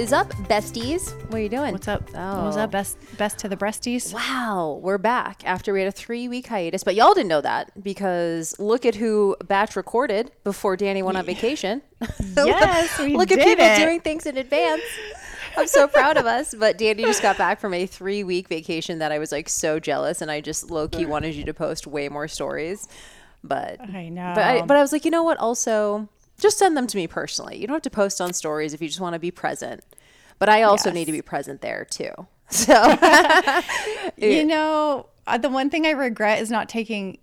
Is up, besties? What are you doing? What's up? Oh. What's up? Best best to the breasties. Wow, we're back after we had a three week hiatus, but y'all didn't know that because look at who batch recorded before Danny went on vacation. Yes, we look at people it. doing things in advance. I'm so proud of us. But Danny just got back from a three week vacation that I was like so jealous, and I just low key wanted you to post way more stories. But I know. But I, but I was like, you know what? Also, just send them to me personally. You don't have to post on stories if you just want to be present. But I also Yes. need to be present there too. So you know, uh, the one thing I regret is not taking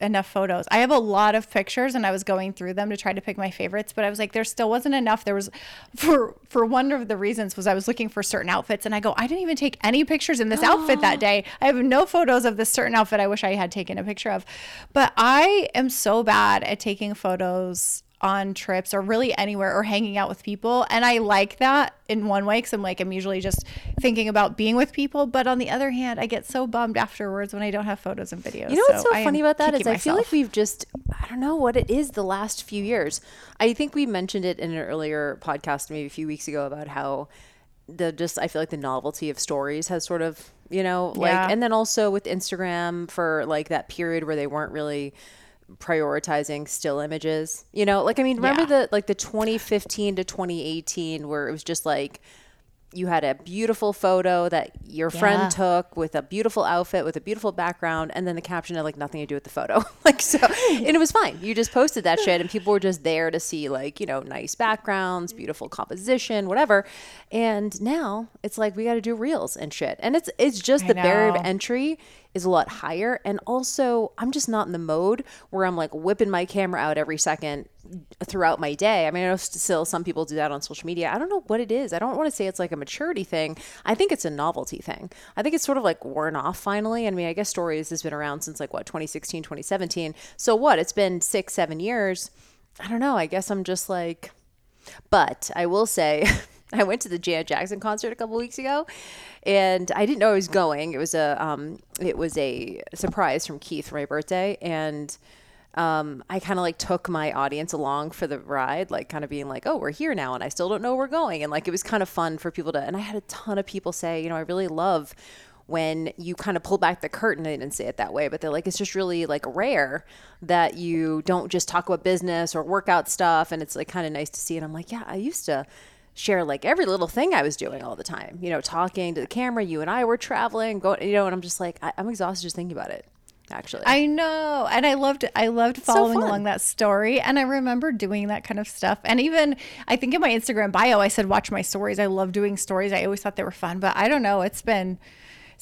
enough photos. I have a lot of pictures and I was going through them to try to pick my favorites, but I was like there still wasn't enough. There was for for one of the reasons was I was looking for certain outfits and I go, I didn't even take any pictures in this outfit that day. I have no photos of this certain outfit I wish I had taken a picture of. But I am so bad at taking photos on trips or really anywhere or hanging out with people. And I like that in one way because I'm like, I'm usually just thinking about being with people. But on the other hand, I get so bummed afterwards when I don't have photos and videos. You know what's so am funny about that is I feel like we've just I don't know what it is the last few years. I think we mentioned it in an earlier podcast maybe a few weeks ago about how the just I feel like the novelty of stories has sort of, you know, like Yeah. and then also with Instagram for like that period where they weren't really prioritizing still images. You know, like I mean, remember Yeah. the like the 2015 to 2018 where it was just like you had a beautiful photo that your Yeah. friend took with a beautiful outfit with a beautiful background and then the caption had like nothing to do with the photo like so and it was fine you just posted that shit and people were just there to see like you know nice backgrounds beautiful composition whatever and now it's like we got to do reels and shit and it's it's just I the barrier of entry is a lot higher. And also i'm just not in the mode where i'm like whipping my camera out every second throughout my day. I mean i know still some people do that on social media. I don't know what it is. I don't want to say it's like a maturity thing. I think it's a novelty thing. I think it's sort of like worn off finally. I mean i guess stories has been around since like what 2016 2017 so what? It's been six seven years. I don't know. I guess i'm just like but I will say, I went to the Janet Jackson concert a couple weeks ago, and I didn't know I was going. It was a um, it was a surprise from Keith for my birthday, and um, I kind of like took my audience along for the ride, like kind of being like, "Oh, we're here now, and I still don't know where we're going," and like it was kind of fun for people to. And I had a ton of people say, you know, I really love when you kind of pull back the curtain. They didn't say it that way, but they're like, it's just really like rare that you don't just talk about business or workout stuff. And it's like kind of nice to see. And I'm like, yeah, I used to share like every little thing I was doing all the time, you know, talking to the camera. You and I were traveling, going, you know, and I'm just like, I, I'm exhausted just thinking about it, actually. I know, and I loved I loved following fun. along that story, and I remember doing that kind of stuff. And even I think in my Instagram bio, I said watch my stories. I love doing stories. I always thought they were fun, but I don't know. It's been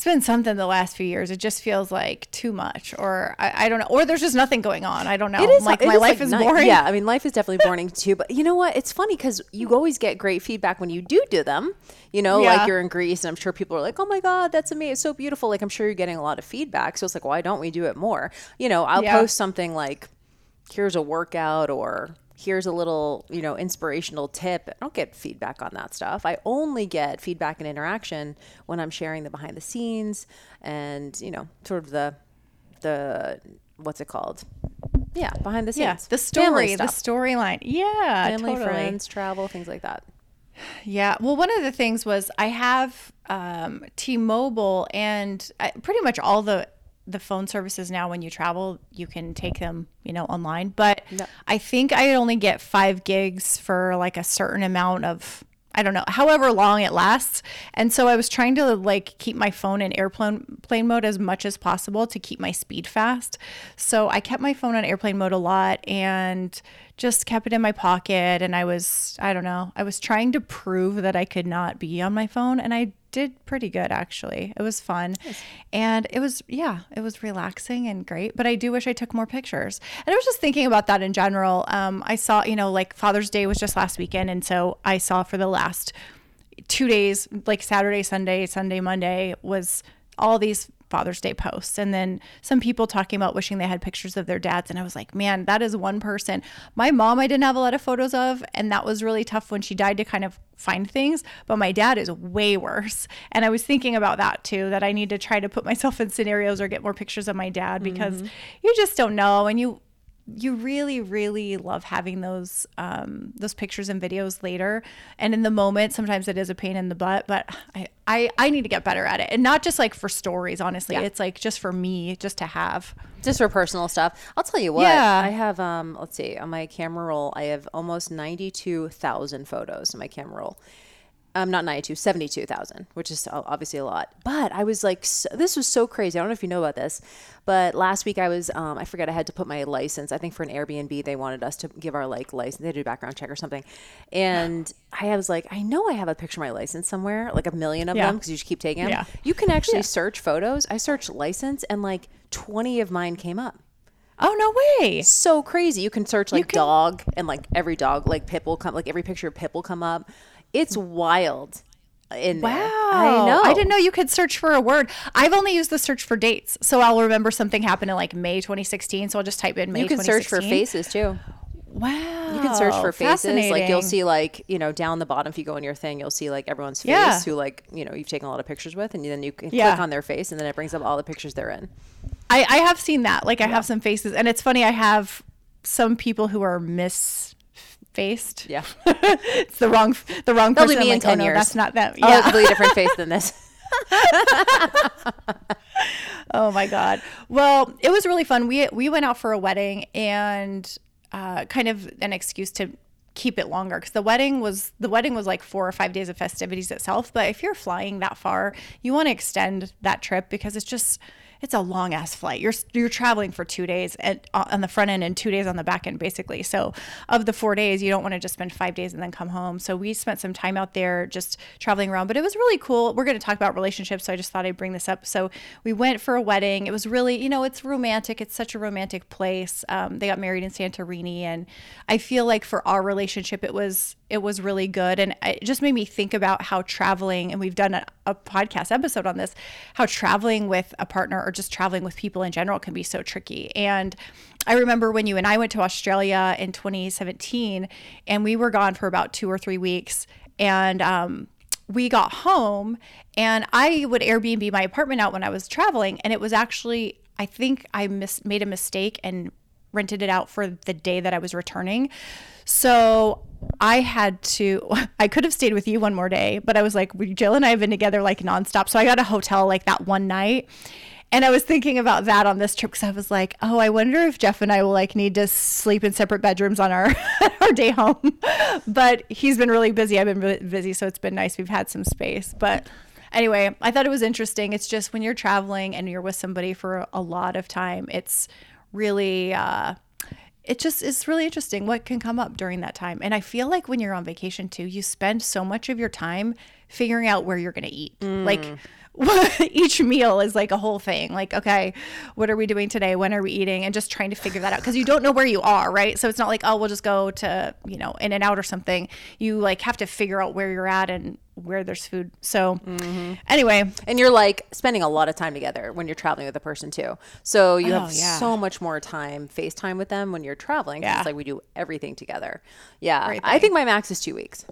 it's been something the last few years. It just feels like too much, or I, I don't know, or there's just nothing going on. I don't know. It is like it my is, life like, is boring. Yeah, I mean, life is definitely boring too. But you know what? It's funny because you always get great feedback when you do do them. You know, Yeah. like you're in Greece, and I'm sure people are like, "Oh my god, that's amazing! It's so beautiful!" Like I'm sure you're getting a lot of feedback. So it's like, why don't we do it more? You know, I'll Yeah. post something like, "Here's a workout," or here's a little you know inspirational tip i don't get feedback on that stuff i only get feedback and interaction when i'm sharing the behind the scenes and you know sort of the the what's it called yeah behind the scenes yeah. The story, the storyline. Yeah, family totally. friends travel things like that Yeah. Well, one of the things was I have um, T-Mobile, and I, pretty much all the the phone services now. When you travel, you can take them, you know, online. But I think I only get five gigs for like a certain amount of. I don't know, however long it lasts. And so I was trying to like keep my phone in airplane plane mode as much as possible to keep my speed fast. So I kept my phone on airplane mode a lot and just kept it in my pocket and I was I don't know, I was trying to prove that I could not be on my phone and I did pretty good actually. It was fun. And it was yeah, it was relaxing and great, but I do wish I took more pictures. And I was just thinking about that in general. Um, I saw, you know, like Father's Day was just last weekend and so I saw for the last 2 days, like Saturday, Sunday, Sunday, Monday was all these Father's Day posts. And then some people talking about wishing they had pictures of their dads. And I was like, man, that is one person. My mom, I didn't have a lot of photos of. And that was really tough when she died to kind of find things. But my dad is way worse. And I was thinking about that too, that I need to try to put myself in scenarios or get more pictures of my dad because mm-hmm. you just don't know. And you, you really really love having those um, those pictures and videos later. And in the moment sometimes it is a pain in the butt but I, I i need to get better at it. And not just like for stories honestly. Yeah. it's like just for me just to have. Just for personal stuff. I'll tell you what. Yeah. i have um let's see on my camera roll i have almost 92000 photos in my camera roll um, not 92, 72,000, which is obviously a lot. But I was like, so, this was so crazy. I don't know if you know about this, but last week I was, um, I forget, I had to put my license. I think for an Airbnb, they wanted us to give our like license. They do a background check or something. And I was like, I know I have a picture of my license somewhere, like a million of yeah. them, because you just keep taking them. Yeah. You can actually yeah. search photos. I searched license and like 20 of mine came up. Oh no way! So crazy. You can search like can... dog and like every dog, like Pip will come, like every picture of Pip will come up. It's wild. In wow. There. I know. I didn't know you could search for a word. I've only used the search for dates. So I'll remember something happened in like May 2016. So I'll just type in May You can search for faces too. Wow. You can search for faces. Like you'll see like, you know, down the bottom if you go in your thing, you'll see like everyone's face yeah. who like, you know, you've taken a lot of pictures with and then you can yeah. click on their face and then it brings up all the pictures they're in. I, I have seen that. Like I yeah. have some faces and it's funny, I have some people who are miss faced. Yeah, it's the wrong the wrong Probably person. me like, in ten oh, years. No, that's not them. Yeah, a completely different face than this. oh my god. Well, it was really fun. We we went out for a wedding and uh, kind of an excuse to keep it longer because the wedding was the wedding was like four or five days of festivities itself. But if you're flying that far, you want to extend that trip because it's just it's a long ass flight. You're you're traveling for two days at, on the front end and two days on the back end, basically. So of the four days, you don't want to just spend five days and then come home. So we spent some time out there just traveling around, but it was really cool. We're going to talk about relationships, so I just thought I'd bring this up. So we went for a wedding. It was really, you know, it's romantic. It's such a romantic place. Um, they got married in Santorini, and I feel like for our relationship, it was it was really good. And it just made me think about how traveling, and we've done a, a, podcast episode on this, how traveling with a partner or just traveling with people in general can be so tricky. And I remember when you and I went to Australia in 2017, and we were gone for about two or three weeks. And um, we got home, and I would Airbnb my apartment out when I was traveling. And it was actually, I think I mis- made a mistake and rented it out for the day that I was returning. So I had to, I could have stayed with you one more day, but I was like, Jill and I have been together like nonstop. So I got a hotel like that one night. And I was thinking about that on this trip because I was like, oh, I wonder if Jeff and I will like need to sleep in separate bedrooms on our our day home. but he's been really busy. I've been really busy, so it's been nice. We've had some space. But anyway, I thought it was interesting. It's just when you're traveling and you're with somebody for a lot of time, it's really uh, it just is really interesting what can come up during that time. And I feel like when you're on vacation too, you spend so much of your time figuring out where you're going to eat. Mm. Like each meal is like a whole thing. Like, okay, what are we doing today? When are we eating? And just trying to figure that out because you don't know where you are, right? So it's not like, oh, we'll just go to, you know, in and out or something. You like have to figure out where you're at and where there's food. So mm-hmm. anyway, and you're like spending a lot of time together when you're traveling with a person too. So you oh, have yeah. so much more time FaceTime with them when you're traveling. Yeah. It's like we do everything together. Yeah. I think my max is two weeks.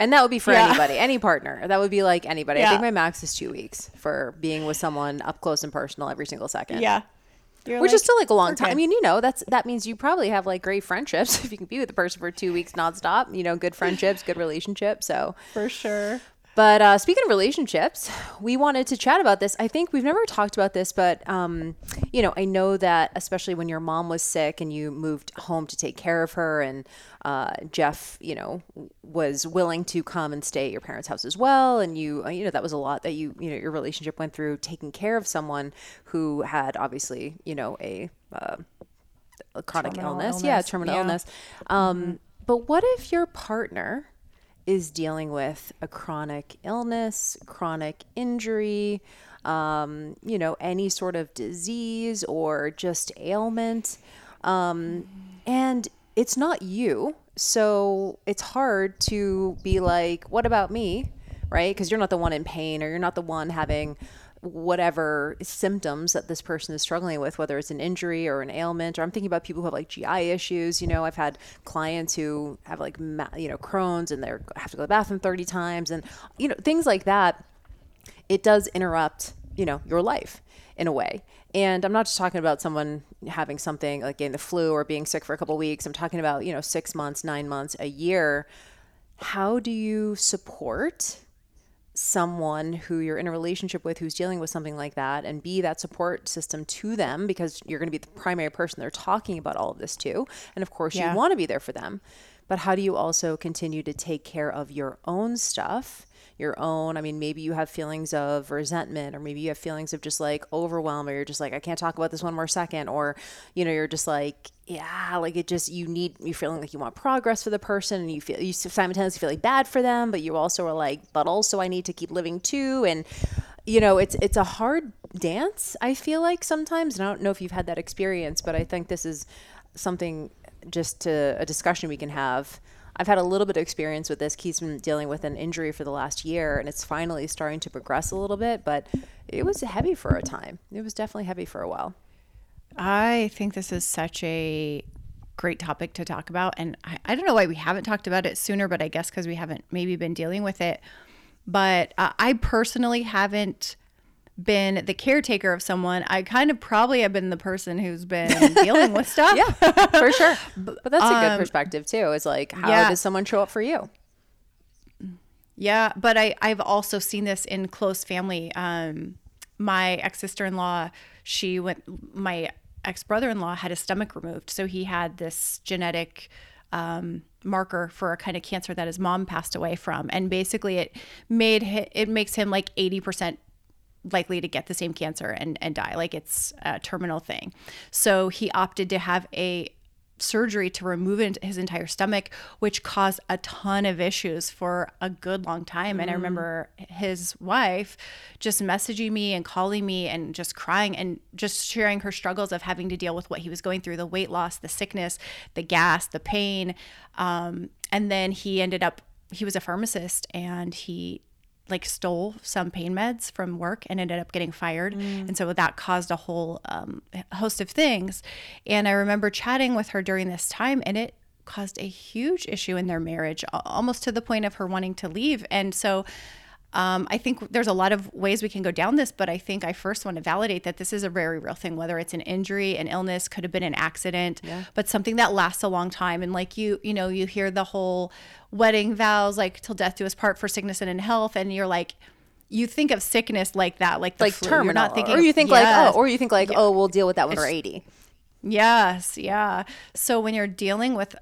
And that would be for yeah. anybody, any partner. That would be like anybody. Yeah. I think my max is two weeks for being with someone up close and personal every single second. Yeah. You're Which like, is still like a long time. I mean, you know, that's that means you probably have like great friendships if you can be with the person for two weeks nonstop. You know, good friendships, good relationships. So for sure. But uh, speaking of relationships, we wanted to chat about this. I think we've never talked about this, but um, you know, I know that especially when your mom was sick and you moved home to take care of her, and uh, Jeff, you know, was willing to come and stay at your parents' house as well, and you, uh, you know, that was a lot that you, you know, your relationship went through taking care of someone who had obviously, you know, a, uh, a chronic illness. illness. yeah, terminal yeah. illness. Um, mm-hmm. But what if your partner is dealing with a chronic illness, chronic injury, um, you know, any sort of disease or just ailment. Um, and it's not you. So it's hard to be like, what about me? Right? Because you're not the one in pain or you're not the one having whatever symptoms that this person is struggling with, whether it's an injury or an ailment, or I'm thinking about people who have like GI issues. You know, I've had clients who have like, you know, Crohn's and they have to go to the bathroom 30 times and, you know, things like that. It does interrupt, you know, your life in a way. And I'm not just talking about someone having something like getting the flu or being sick for a couple weeks. I'm talking about, you know, six months, nine months, a year. How do you support someone who you're in a relationship with who's dealing with something like that and be that support system to them because you're going to be the primary person they're talking about all of this to. And of course, yeah. you want to be there for them. But how do you also continue to take care of your own stuff? Your own. I mean, maybe you have feelings of resentment, or maybe you have feelings of just like overwhelm, or you're just like, I can't talk about this one more second, or you know, you're just like, yeah, like it just you need you're feeling like you want progress for the person, and you feel you simultaneously feel like bad for them, but you also are like, but also I need to keep living too, and you know, it's it's a hard dance. I feel like sometimes, and I don't know if you've had that experience, but I think this is something just to a discussion we can have I've had a little bit of experience with this. Keith's been dealing with an injury for the last year, and it's finally starting to progress a little bit, but it was heavy for a time. It was definitely heavy for a while. I think this is such a great topic to talk about. And I, I don't know why we haven't talked about it sooner, but I guess because we haven't maybe been dealing with it. But uh, I personally haven't been the caretaker of someone, I kind of probably have been the person who's been dealing with stuff. Yeah, for sure. But, that's um, a good um, perspective too. Is like, how yeah. does someone show up for you? Yeah, but I I've also seen this in close family. Um, my ex sister in law, she went. My ex brother in law had his stomach removed, so he had this genetic. Um, marker for a kind of cancer that his mom passed away from and basically it made it makes him like 80% likely to get the same cancer and, and die. Like it's a terminal thing. So he opted to have a surgery to remove his entire stomach, which caused a ton of issues for a good long time. Mm. And I mm. remember his wife just messaging me and calling me and just crying and just sharing her struggles of having to deal with what he was going through the weight loss, the sickness, the gas, the pain. Um, and then he ended up, he was a pharmacist and he like stole some pain meds from work and ended up getting fired. Mm. And so that caused a whole um, host of things. And I remember chatting with her during this time, and it caused a huge issue in their marriage, almost to the point of her wanting to leave. And so um, I think there's a lot of ways we can go down this, but I think I first want to validate that this is a very real thing, whether it's an injury, an illness, could have been an accident, yeah. but something that lasts a long time. And like you, you know, you hear the whole wedding vows, like till death do us part for sickness and in health, and you're like, you think of sickness like that, like like flu. terminal, you're not thinking, or you think yes. like, oh, or you think like, yeah. oh, we'll deal with that when it's, we're 80. Yes, yeah. So when you're dealing with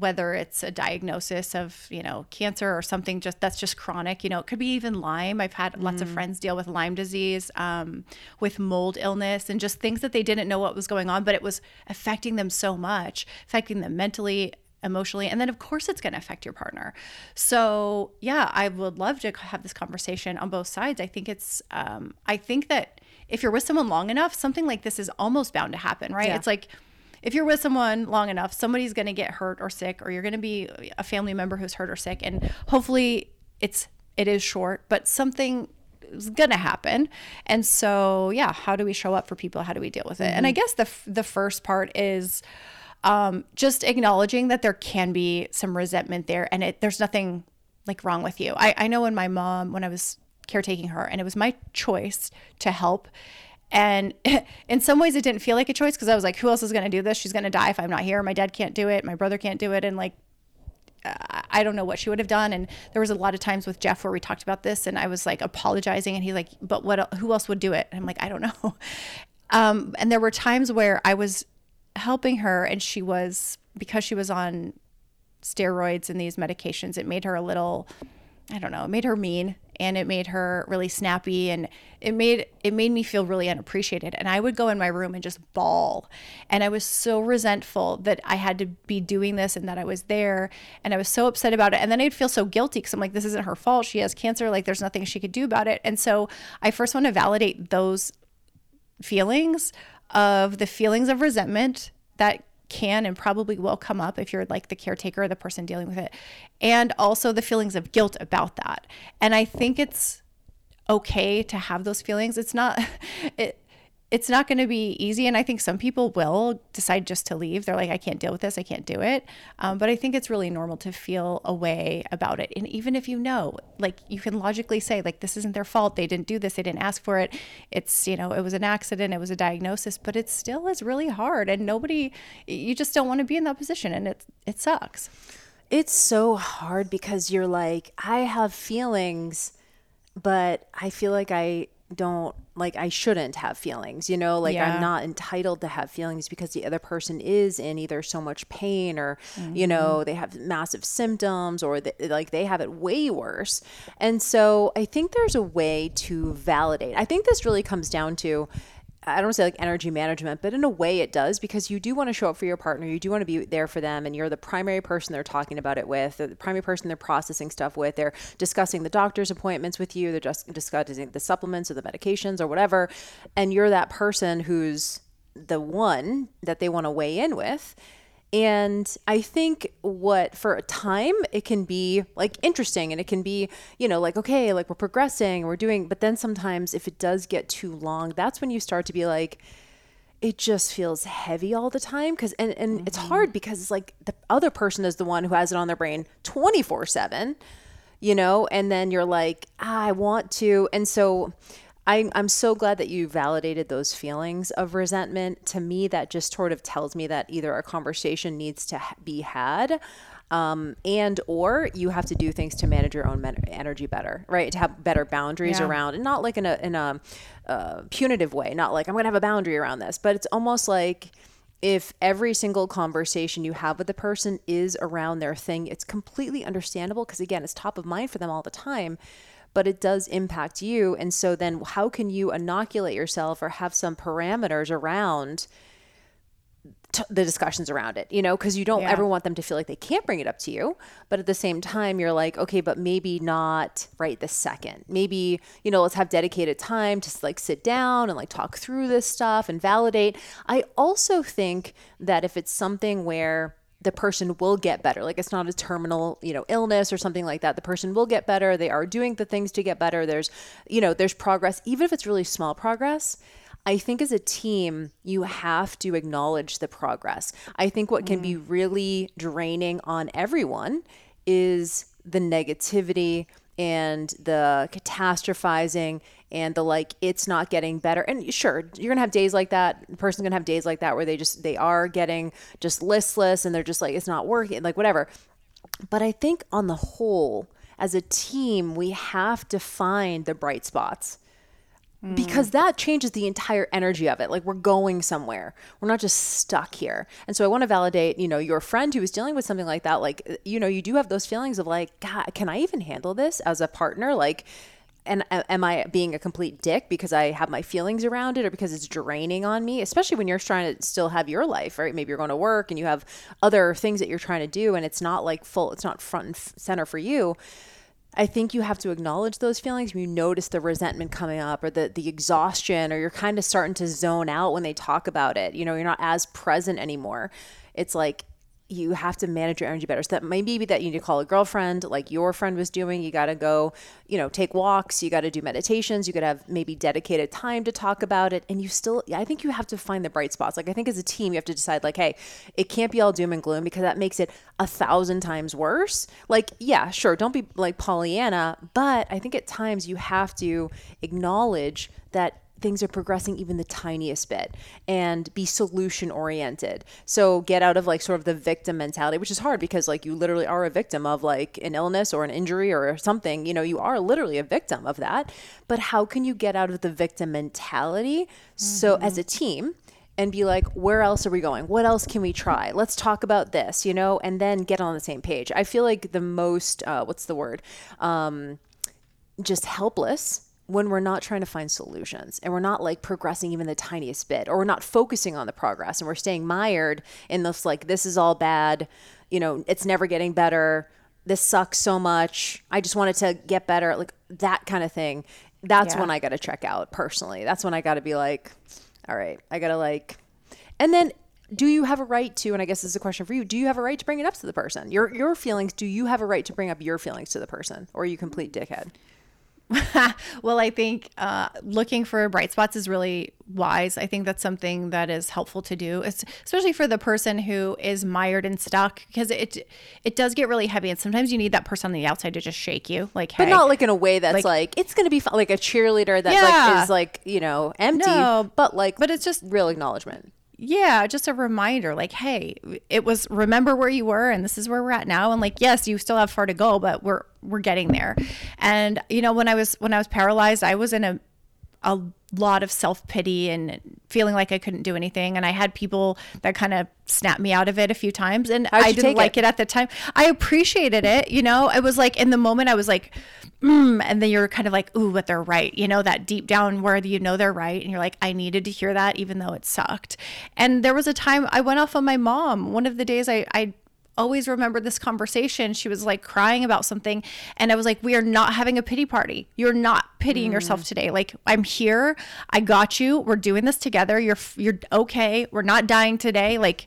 whether it's a diagnosis of you know cancer or something just that's just chronic you know it could be even lyme i've had mm. lots of mm. friends deal with lyme disease um, with mold illness and just things that they didn't know what was going on but it was affecting them so much affecting them mentally emotionally and then of course it's going to affect your partner so yeah i would love to have this conversation on both sides i think it's um, i think that if you're with someone long enough something like this is almost bound to happen right yeah. it's like if you're with someone long enough, somebody's going to get hurt or sick, or you're going to be a family member who's hurt or sick, and hopefully it's it is short, but something is going to happen. And so, yeah, how do we show up for people? How do we deal with it? Mm-hmm. And I mm-hmm. guess the the first part is um, just acknowledging that there can be some resentment there, and it there's nothing like wrong with you. I, I know when my mom, when I was caretaking her, and it was my choice to help and in some ways, it didn't feel like a choice because I was like, who else is going to do this? She's going to die if I'm not here. My dad can't do it. My brother can't do it. And like, I don't know what she would have done. And there was a lot of times with Jeff where we talked about this and I was like apologizing and he's like, but what, who else would do it? And I'm like, I don't know. Um, and there were times where I was helping her and she was, because she was on steroids and these medications, it made her a little I don't know, it made her mean and it made her really snappy and it made it made me feel really unappreciated. And i would go in my room and just bawl. And i was so resentful that i had to be doing this and that i was there. And i was so upset about it. And then i'd feel so guilty because i'm like this isn't her fault. She has cancer. Like there's nothing she could do about it. And so i first want to validate those feelings of the feelings of resentment that can and probably will come up if you're like the caretaker or the person dealing with it. And also the feelings of guilt about that. And I think it's okay to have those feelings. It's not it it's not going to be easy. And I think some people will decide just to leave. They're like, I can't deal with this. I can't do it. Um, but I think it's really normal to feel a way about it. And even if you know, like, you can logically say, like, this isn't their fault. They didn't do this. They didn't ask for it. It's, you know, it was an accident. It was a diagnosis, but it still is really hard. And nobody, you just don't want to be in that position. And it, it sucks. It's so hard because you're like, I have feelings, but I feel like I don't like I shouldn't have feelings, you know, like yeah. I'm not entitled to have feelings because the other person is in either so much pain or mm-hmm. you know, they have massive symptoms or they, like they have it way worse. And so I think there's a way to validate. I think this really comes down to I don't want to say like energy management, but in a way it does because you do want to show up for your partner. You do want to be there for them, and you're the primary person they're talking about it with, the primary person they're processing stuff with. They're discussing the doctor's appointments with you. They're just discussing the supplements or the medications or whatever. And you're that person who's the one that they want to weigh in with. And I think what for a time it can be like interesting and it can be, you know, like, okay, like we're progressing, we're doing, but then sometimes if it does get too long, that's when you start to be like, it just feels heavy all the time because and, and mm-hmm. it's hard because it's like the other person is the one who has it on their brain 24 7 you know and then you're like ah, i want to and so I, I'm so glad that you validated those feelings of resentment. To me, that just sort of tells me that either a conversation needs to be had, um, and or you have to do things to manage your own men- energy better, right? To have better boundaries yeah. around, and not like in a in a uh, punitive way, not like I'm going to have a boundary around this, but it's almost like if every single conversation you have with the person is around their thing, it's completely understandable because again, it's top of mind for them all the time but it does impact you. And so then how can you inoculate yourself or have some parameters around t- the discussions around it, you know, because you don't yeah. ever want them to feel like they can't bring it up to you. But at the same time, you're like, okay, but maybe not right this second. Maybe, you know, let's have dedicated time to like sit down and like talk through this stuff and validate. I also think that if it's something where the person will get better. Like it's not a terminal, you know, illness or something like that. The person will get better. They are doing the things to get better. There's, you know, there's progress, even if it's really small progress. I think as a team, you have to acknowledge the progress. I think what can be mm. really draining on everyone is the negativity and the catastrophizing and the like it's not getting better. And sure you're gonna have days like that. The person's gonna have days like that where they just they are getting just listless and they're just like it's not working like whatever. But i think on the whole as a team we have to find the bright spots because mm. that changes the entire energy of it. Like we're going somewhere. We're not just stuck here. And so i want to validate you know your friend who is dealing with something like that. Like you know you do have those feelings of like god can i even handle this as a partner? Like and am I being a complete dick because I have my feelings around it or because it's draining on me, especially when you're trying to still have your life, right? Maybe you're going to work and you have other things that you're trying to do and it's not like full, it's not front and center for you. I think you have to acknowledge those feelings when you notice the resentment coming up or the, the exhaustion, or you're kind of starting to zone out when they talk about it. You know, you're not as present anymore. It's like, you have to manage your energy better. So that may be that you need to call a girlfriend like your friend was doing. You got to go, you know, take walks. You got to do meditations. You to have maybe dedicated time to talk about it. And you still, I think you have to find the bright spots. Like I think as a team, you have to decide like, hey, it can't be all doom and gloom because that makes it a thousand times worse. Like, yeah, sure, don't be like Pollyanna, but I think at times you have to acknowledge that things are progressing even the tiniest bit and be solution oriented. So get out of like sort of the victim mentality, which is hard because like you literally are a victim of like an illness or an injury or something, you know, you are literally a victim of that. But how can you get out of the victim mentality? Mm-hmm. So as a team, and be like, where else are we going? What else can we try? Let's talk about this, you know, and then get on the same page. I feel like the most, uh, what's the word? Um, just helpless when we're not trying to find solutions and we're not like progressing even the tiniest bit or we're not focusing on the progress and we're staying mired in this like this is all bad you know it's never getting better this sucks so much i just wanted to get better like that kind of thing. That's Yeah. when i got to check out personally. That's when i got to be like all right i got to like and then do you have a right to and i guess this is a question for you do you have a right to bring it up to the person? Your your feelings do you have a right to bring up your feelings to the person or are you complete dickhead well, I think uh, looking for bright spots is really wise. I think that's something that is helpful to do, es- especially for the person who is mired and stuck, because it it does get really heavy, and sometimes you need that person on the outside to just shake you, like, but hey, not like in a way that's Like- like, it's gonna be fun, like a cheerleader that like is like you know empty No, but like but it's just- real acknowledgement yeah, just a reminder, like, hey, it was remember where you were, and this is where we're at now, and like, yes, you still have far to go, but we're we're getting there. And you know, when I was when I was paralyzed, I was in a a lot of self pity and feeling like I couldn't do anything. And I had people that kind of snapped me out of it a few times. And How'd I didn't like it? it? at the time. I appreciated it. You know, I was like in the moment, I was like, mm, and then you're kind of like, ooh, but they're right. You know, that deep down where you know they're right. And you're like, I needed to hear that, even though it sucked. And there was a time I went off on my mom. One of the days I, I, always remember this conversation. She was like crying about something. And I was like, We are not having a pity party. You're not pitying yourself mm. today. Like, I'm here. I got you. We're doing this together. You're, you're okay. We're not dying today. Like,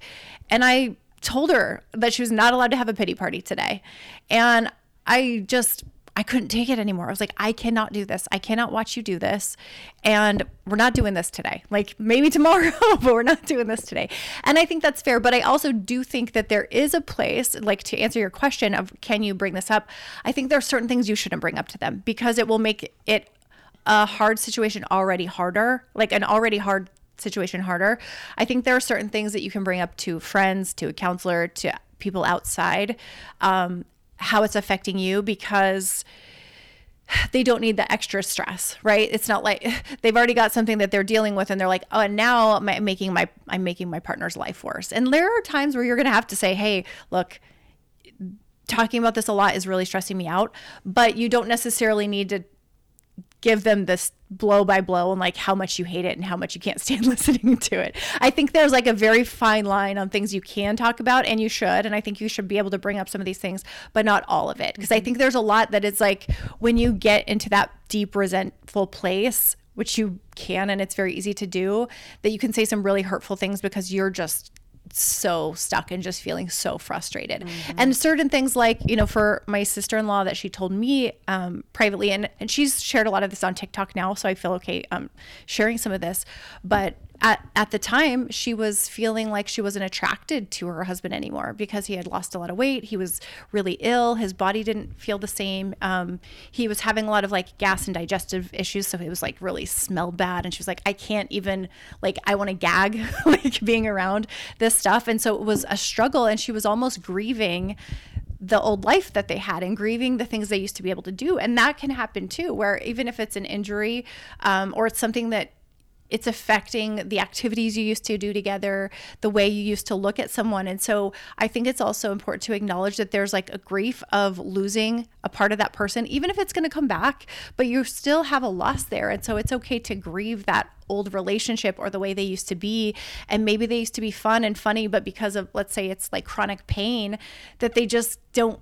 and I told her that she was not allowed to have a pity party today. And I just, I couldn't take it anymore. I was like, I cannot do this. I cannot watch you do this. And we're not doing this today. Like maybe tomorrow, but we're not doing this today. And I think that's fair. But I also do think that there is a place, like to answer your question of can you bring this up? I think there are certain things you shouldn't bring up to them because it will make it a hard situation already harder, like an already hard situation harder. I think there are certain things that you can bring up to friends, to a counselor, to people outside, um, how it's affecting you because they don't need the extra stress, right? It's not like they've already got something that they're dealing with, and they're like, oh, and now I'm making my I'm making my partner's life worse. And there are times where you're going to have to say, hey, look, talking about this a lot is really stressing me out, but you don't necessarily need to give them this blow by blow and like how much you hate it and how much you can't stand listening to it. I think there's like a very fine line on things you can talk about and you should and I think you should be able to bring up some of these things but not all of it because I mm-hmm. think there's a lot that it's like when you get into that deep resentful place which you can and it's very easy to do that you can say some really hurtful things because you're just so stuck and just feeling so frustrated. And certain things like, you know, for my sister-in-law that she told me um, privately, and, and she's shared a lot of this on TikTok now, so I feel okay um, sharing some of this. But at, at the time, she was feeling like she wasn't attracted to her husband anymore because he had lost a lot of weight. He was really ill. His body didn't feel the same. Um, he was having a lot of like gas and digestive issues. So it was like really smelled bad. And she was like, I can't even, like, I want to gag, like being around this stuff. And so it was a struggle. And she was almost grieving the old life that they had and grieving the things they used to be able to do. And that can happen too, where even if it's an injury um, or it's something that it's affecting the activities you used to do together, the way you used to look at someone. And so I think it's also important to acknowledge that there's like a grief of losing a part of that person, even if it's going to come back, but you still have a loss there. And so it's okay to grieve that old relationship or the way they used to be. And maybe they used to be fun and funny, but because of, let's say it's like chronic pain, that they just don't,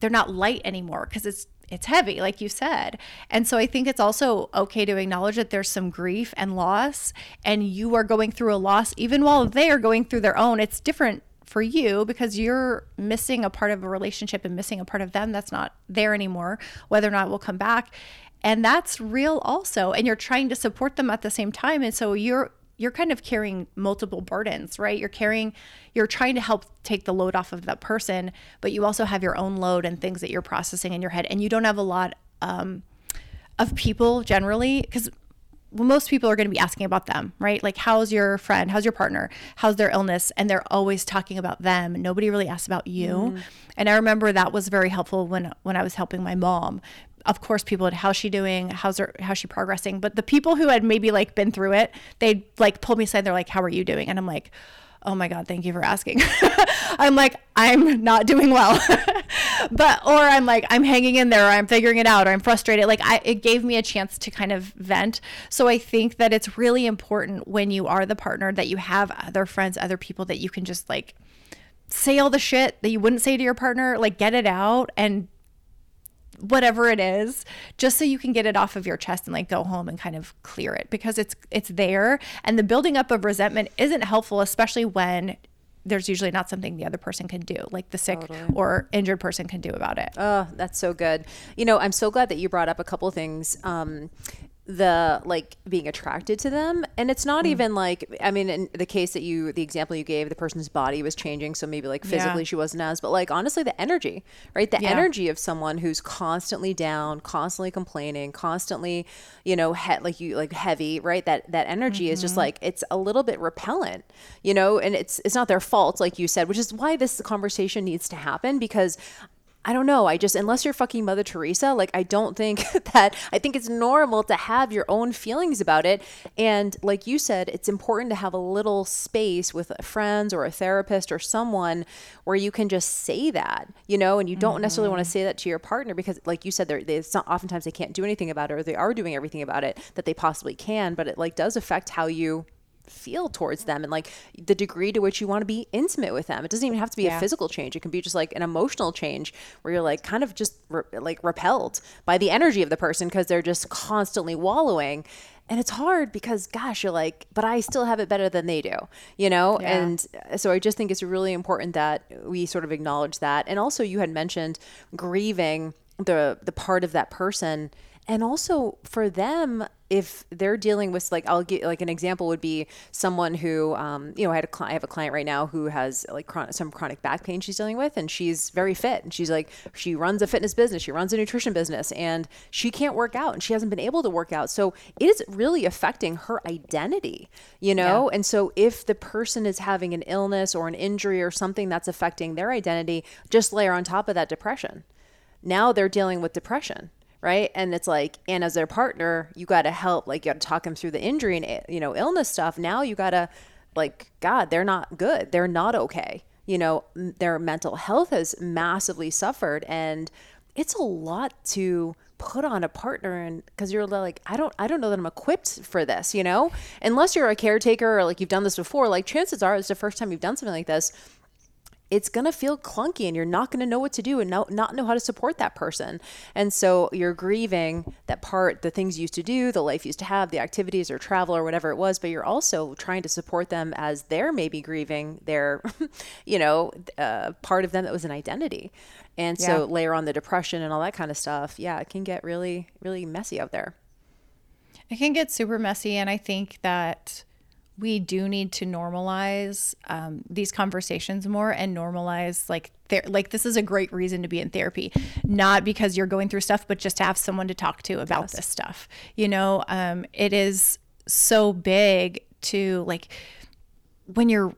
they're not light anymore because it's it's heavy, like you said. And so I think it's also okay to acknowledge that there's some grief and loss, and you are going through a loss, even while they are going through their own. It's different for you because you're missing a part of a relationship and missing a part of them that's not there anymore, whether or not it will come back. And that's real also. And you're trying to support them at the same time. And so you're, you're kind of carrying multiple burdens, right? You're carrying, you're trying to help take the load off of that person, but you also have your own load and things that you're processing in your head. And you don't have a lot um, of people generally, because most people are going to be asking about them, right? Like, how's your friend? How's your partner? How's their illness? And they're always talking about them. Nobody really asks about you. And I remember that was very helpful when when I was helping my mom. Of course people would how's she doing? How's her how's she progressing? But the people who had maybe like been through it they'd like pulled me aside they're like how are you doing? And i'm like oh my god thank you for asking. I'm like i'm not doing well. But or i'm like i'm hanging in there. Or i'm figuring it out. Or i'm frustrated. Like I, it gave me a chance to kind of vent. So i think that it's really important when you are the partner that you have other friends other people that you can just like say all the shit that you wouldn't say to your partner like get it out and whatever it is just so you can get it off of your chest and like go home and kind of clear it because it's it's there. And the building up of resentment isn't helpful especially when there's usually not something the other person can do like the sick totally. or injured person can do about it. Oh that's so good. You know i'm so glad that you brought up a couple things um, the like being attracted to them and it's not mm. even like i mean in the case that you the example you gave the person's body was changing so maybe like physically yeah. she wasn't as but like honestly the energy right the yeah. energy of someone who's constantly down constantly complaining constantly you know he- like you like heavy right that that energy mm-hmm. is just mm-hmm. like it's a little bit repellent you know and it's it's not their fault like you said which is why this conversation needs to happen because I don't know. I just, unless you're fucking Mother Teresa, like, I don't think that, I think it's normal to have your own feelings about it. And like you said, it's important to have a little space with friends or a therapist or someone where you can just say that, you know, and you don't mm-hmm. necessarily want to say that to your partner because, like you said, they're, they, not, oftentimes they can't do anything about it or they are doing everything about it that they possibly can, but it like does affect how you feel towards them and like the degree to which you want to be intimate with them. It doesn't even have to be yeah. a physical change. It can be just like an emotional change where you're like kind of just re- like repelled by the energy of the person because they're just constantly wallowing. And it's hard because gosh, you're like, but I still have it better than they do, you know? Yeah. And uh, so I just think it's really important that we sort of acknowledge that. And also you had mentioned grieving the the part of that person and also for them if they're dealing with like I'll get like an example would be someone who um, you know I had a client I have a client right now who has like chronic, some chronic back pain she's dealing with and she's very fit and she's like she runs a fitness business she runs a nutrition business and she can't work out and she hasn't been able to work out. So it is really affecting her identity you know? Yeah. and so if the person is having an illness or an injury or something that's affecting their identity just layer on top of that depression. Now they're dealing with depression right? And it's like and as their partner you got to help like you got to talk them through the injury and eh, you know illness stuff. Now you got to like god they're not good. They're not okay. You know their mental health has massively suffered and it's a lot to put on a partner and because you're like i don't i don't know that i'm equipped for this you know? Unless you're a caretaker or like you've done this before like chances are it's the first time you've done something like this it's going to feel clunky and you're not going to know what to do and not, not know how to support that person. And so you're grieving that part, the things you used to do, the life you used to have, the activities or travel or whatever it was, but you're also trying to support them as they're maybe grieving their, you know, uh, part of them that was an identity. And so yeah. layer on the depression and all that kind of stuff. Yeah, it can get really, really messy out there. It can get super messy. And I think that we do need to normalize um, these conversations more and normalize like ther- like this is a great reason to be in therapy not because you're going through stuff but just to have someone to talk to about yes. this stuff you know um, it is so big to like when you're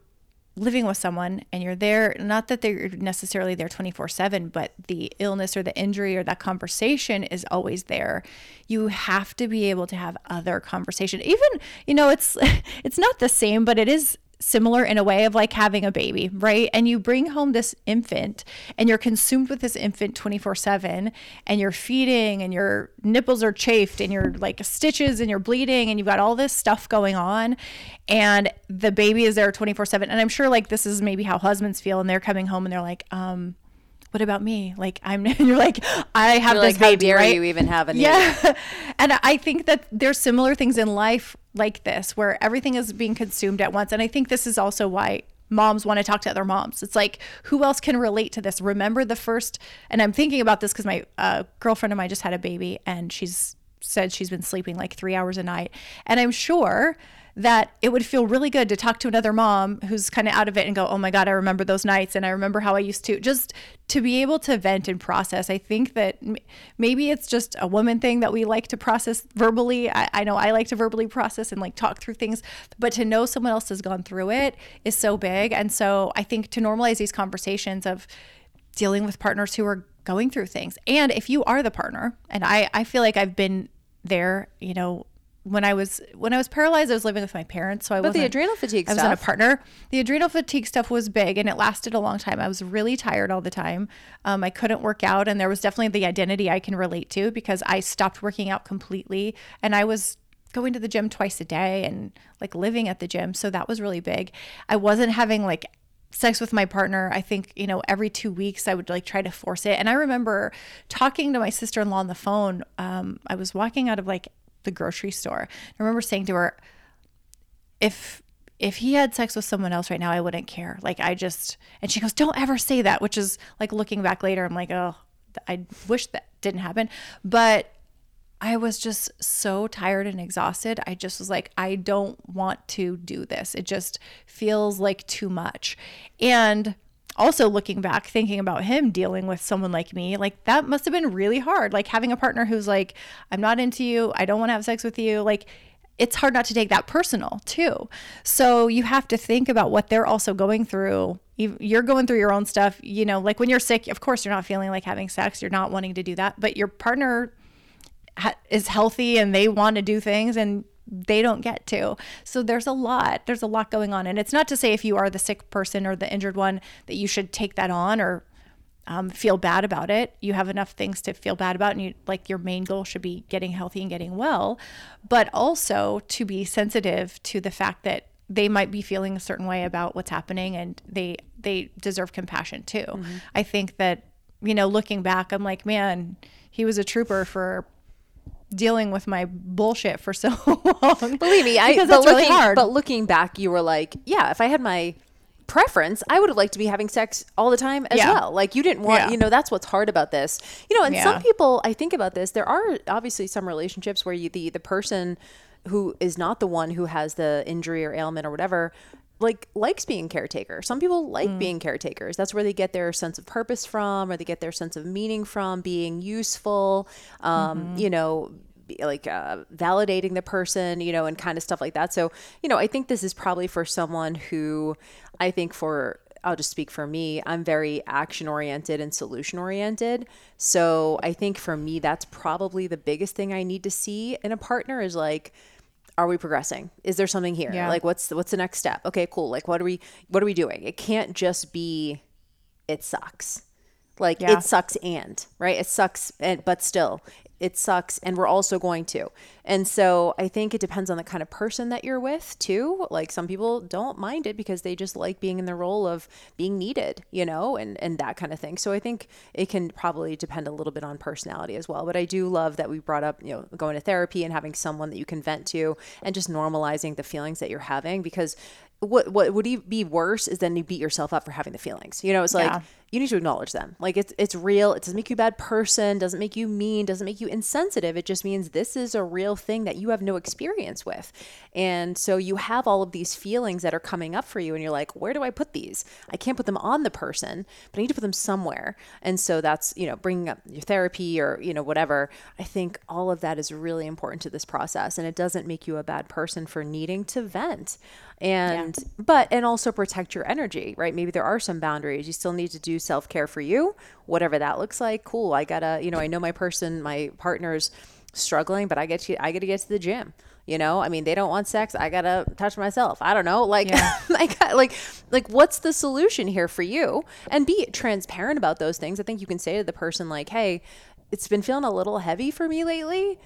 living with someone and you're there not that they're necessarily there 24/7 but the illness or the injury or that conversation is always there. You have to be able to have other conversation. Even you know it's it's not the same but it is similar in a way of like having a baby, right? And you bring home this infant and you're consumed with this infant 24 7 and you're feeding and your nipples are chafed and you're like stitches and you're bleeding and you've got all this stuff going on. And the baby is there 24 7. And I'm sure like this is maybe how husbands feel and they're coming home and they're like, um, what about me? Like I'm, you're like, I have you're this like, baby, how dare right? you even have a need? Yeah. and I think that there's similar things in life like this where everything is being consumed at once. And I think this is also why moms want to talk to other moms. It's like, who else can relate to this? Remember the first, and I'm thinking about this because my uh, girlfriend of mine just had a baby and she's said she's been sleeping like three hours a night. And I'm sure that it would feel really good to talk to another mom who's kind of out of it and go, oh my God, I remember those nights and I remember how I used to. Just to be able to vent and process. I think that maybe it's just a woman thing that we like to process verbally. I, I know I like to verbally process and like talk through things, but to know someone else has gone through it is so big. And so I think to normalize these conversations of dealing with partners who are going through things. And if you are the partner, and I, I feel like I've been there, you know, when I was when I was paralyzed, I was living with my parents, so I was. But the adrenal fatigue I wasn't a partner. The adrenal fatigue stuff was big, and it lasted a long time. I was really tired all the time. Um, I couldn't work out, and there was definitely the identity I can relate to because I stopped working out completely, and I was going to the gym twice a day and like living at the gym, so that was really big. I wasn't having like sex with my partner i think you know every two weeks i would like try to force it and i remember talking to my sister-in-law on the phone um, i was walking out of like the grocery store i remember saying to her if if he had sex with someone else right now i wouldn't care like i just and she goes don't ever say that which is like looking back later i'm like oh i wish that didn't happen but I was just so tired and exhausted. I just was like, I don't want to do this. It just feels like too much. And also looking back, thinking about him dealing with someone like me, like that must have been really hard. Like having a partner who's like, I'm not into you. I don't want to have sex with you. Like, it's hard not to take that personal too. So you have to think about what they're also going through. You- You're going through your own stuff. You know, like when you're sick, of course, you're not feeling like having sex. You're not wanting to do that. But your partner is healthy and they want to do things and they don't get to. So there's a lot. There's a lot going on. And it's not to say if you are the sick person or the injured one that you should take that on or um, feel bad about it. You have enough things to feel bad about, and you like your main goal should be getting healthy and getting well, but also to be sensitive to the fact that they might be feeling a certain way about what's happening, and they they deserve compassion too. I think that you know, looking back, I'm like, man, he was a trooper for dealing with my bullshit for so long. Believe me, I but that's really hard. But looking back, you were like, yeah, if I had my preference, I would have liked to be having sex all the time as Yeah. well. Like you didn't want, Yeah. you know, that's what's hard about this. You know, and some people, I think about this, there are obviously some relationships where you the the person who is not the one who has the injury or ailment or whatever like likes being caretaker. Some people like Mm. being caretakers. That's where they get their sense of purpose from or they get their sense of meaning from being useful. Um, Mm-hmm. you know, like uh, validating the person, you know, and kind of stuff like that. So, you know, I think this is probably for someone who I think for I'll just speak for me. I'm very action oriented and solution oriented. So, I think for me that's probably the biggest thing I need to see in a partner is like are we progressing? Is there something here? Yeah. Like what's what's the next step? Okay, cool. Like what are we what are we doing? It can't just be it sucks. Like Yeah. it sucks and, right? It sucks and but still it sucks and we're also going to. And so I think it depends on the kind of person that you're with too. Like some people don't mind it because they just like being in the role of being needed, you know, and and that kind of thing. So I think it can probably depend a little bit on personality as well. But I do love that we brought up, you know, going to therapy and having someone that you can vent to and just normalizing the feelings that you're having because what what would be worse is then you beat yourself up for having the feelings. You know, it's like Yeah. you need to acknowledge them. Like it's it's real. It doesn't make you a bad person. Doesn't make you mean. Doesn't make you insensitive. It just means this is a real thing that you have no experience with, and so you have all of these feelings that are coming up for you, and you're like, where do I put these? I can't put them on the person, but I need to put them somewhere. And so that's you know bringing up your therapy or you know whatever. I think all of that is really important to this process, and it doesn't make you a bad person for needing to vent and but and also protect your energy right? Maybe there are some boundaries. You still need to do self-care for you whatever that looks like. Cool. I gotta you know i know my person my partner's struggling but i get to i gotta get to the gym you know? I mean they don't want sex. I gotta touch myself. I don't know. Like I got, like like what's the solution here for you? And be transparent about those things. I think you can say to the person like hey it's been feeling a little heavy for me lately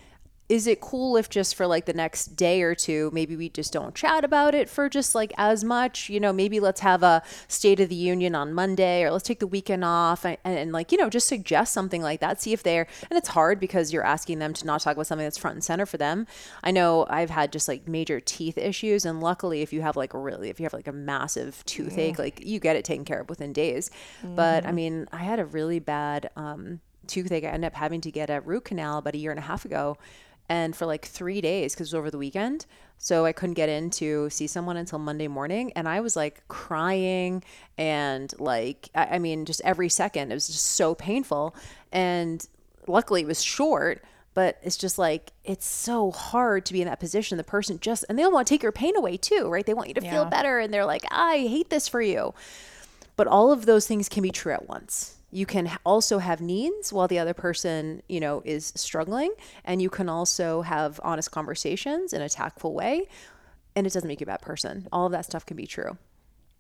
is it cool if just for like the next day or two maybe we just don't chat about it for just like as much? You know maybe let's have a state of the union on monday or let's take the weekend off and, and, and, like you know just suggest something like that see if they're and it's hard because you're asking them to not talk about something that's front and center for them. I know i've had just like major teeth issues and luckily if you have like really if you have like a massive toothache like you get it taken care of within days. But i mean i had a really bad um toothache. I ended up having to get a root canal about a year and a half ago and for like three days because it was over the weekend. So I couldn't get in to see someone until Monday morning. And I was like crying and like, I, I mean, just every second, it was just so painful. And luckily it was short. But it's just like, it's so hard to be in that position. The person just, and they want to take your pain away too, right? They want you to feel better. And they're like, I hate this for you. But all of those things can be true at once. You can also have needs while the other person, you know, is struggling. And you can also have honest conversations in a tactful way. And it doesn't make you a bad person. All of that stuff can be true.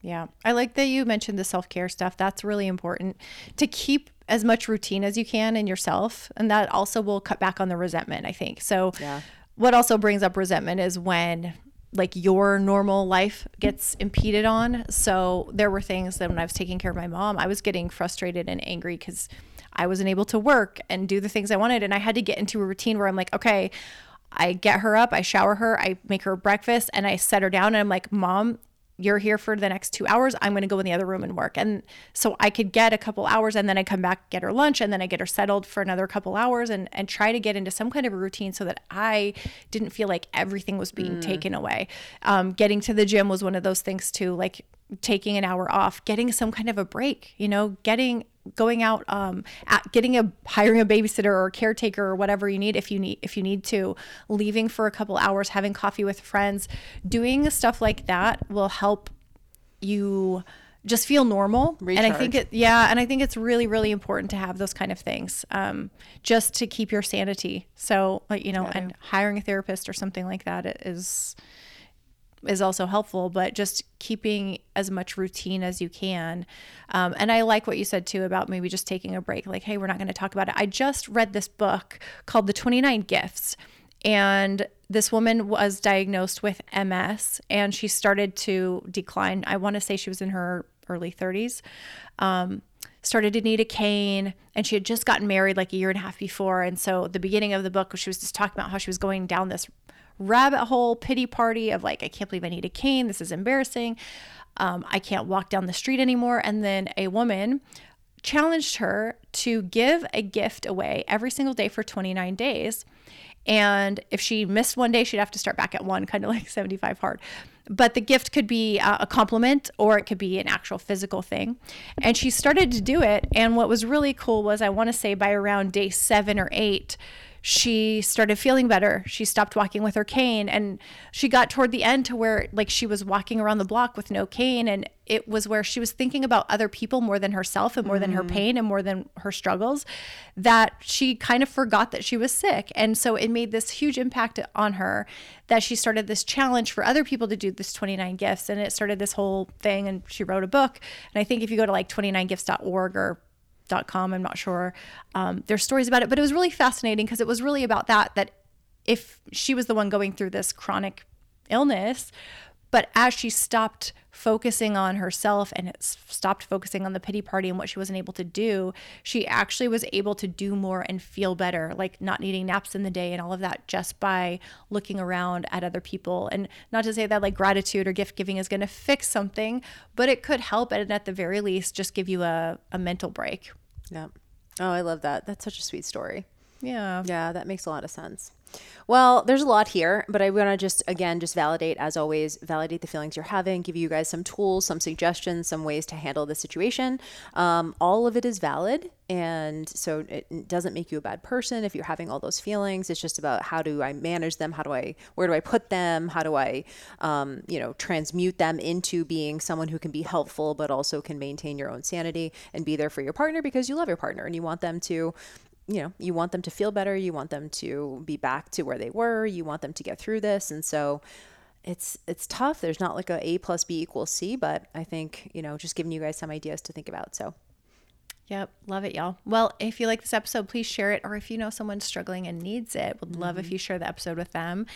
Yeah. I like that you mentioned the self care stuff. That's really important to keep as much routine as you can in yourself. And that also will cut back on the resentment, I think. So, yeah. what also brings up resentment is when like your normal life gets impeded on. So there were things that when I was taking care of my mom, I was getting frustrated and angry because I wasn't able to work and do the things I wanted. And I had to get into a routine where I'm like, okay, I get her up, I shower her, I make her breakfast, and I set her down. And I'm like, Mom, you're here for the next two hours. I'm going to go in the other room and work. And so I could get a couple hours and then I come back, get her lunch, and then I get her settled for another couple hours and, and try to get into some kind of a routine so that I didn't feel like everything was being mm. taken away. Um, getting to the gym was one of those things too, like taking an hour off, getting some kind of a break, you know, getting going out um, getting a hiring a babysitter or a caretaker or whatever you need if you need if you need to leaving for a couple hours having coffee with friends doing stuff like that will help you just feel normal. Recharge. and i think it yeah and i think it's really really important to have those kind of things um, just to keep your sanity. So you know and hiring a therapist or something like that is is also helpful, but just keeping as much routine as you can. Um, and I like what you said too about maybe just taking a break, like, hey, we're not going to talk about it. I just read this book called The 29 Gifts. And this woman was diagnosed with MS and she started to decline. I want to say she was in her early 30s. Um, started to need a cane and she had just gotten married like a year and a half before and so the beginning of the book she was just talking about how she was going down this rabbit hole pity party of like, I can't believe I need a cane. This is embarrassing. Um, I can't walk down the street anymore. And then a woman challenged her to give a gift away every single day for 29 days. And if she missed one day, she'd have to start back at one, kind of like 75 hard. But the gift could be a compliment or it could be an actual physical thing. And she started to do it. And what was really cool was, I want to say by around day seven or eight, she started feeling better. She stopped walking with her cane and she got toward the end to where like she was walking around the block with no cane and it was where she was thinking about other people more than herself and more mm. than her mm. pain and more than her struggles that she kind of forgot that she was sick. And so it made this huge impact on her that she started this challenge for other people to do this 29 gifts and it started this whole thing and she wrote a book. And I think if you go to like 29gifts.org or com. I'm not sure. Um, there's stories about it, but it was really fascinating because it was really about that. That if she was the one going through this chronic illness, but as she stopped focusing on herself and stopped focusing on the pity party and what she wasn't able to do, she actually was able to do more and feel better, like not needing naps in the day and all of that just by looking around at other people. And not to say that like gratitude or gift giving is going to fix something, but it could help and at the very least just give you a, a mental break. Yeah. Oh, I love that. That's such a sweet story. Yeah. Yeah, that makes a lot of sense. Well, there's a lot here, but I want to just, again, just validate, as always, validate the feelings you're having, give you guys some tools, some suggestions, some ways to handle the situation. Um, all of it is valid. And so it doesn't make you a bad person if you're having all those feelings. It's just about how do I manage them? How do I, where do I put them? How do I, um, you know, transmute them into being someone who can be helpful, but also can maintain your own sanity and be there for your partner because you love your partner and you want them to you know, you want them to feel better, you want them to be back to where they were, you want them to get through this. And so it's it's tough. There's not like a A plus B equals C, but I think, you know, just giving you guys some ideas to think about. So Yep, love it, y'all. Well, if you like this episode, please share it. Or if you know someone struggling and needs it, would love mm-hmm. if you share the episode with them.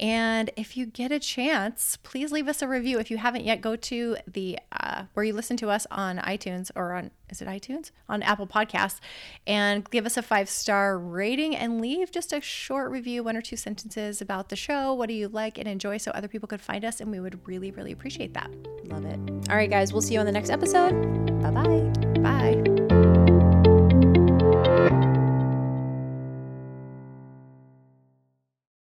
And if you get a chance, please leave us a review. If you haven't yet, go to the uh, where you listen to us on iTunes or on is it iTunes on Apple Podcasts, and give us a five star rating and leave just a short review, one or two sentences about the show. What do you like and enjoy, so other people could find us, and we would really, really appreciate that. Love it. All right, guys, we'll see you on the next episode. Bye bye.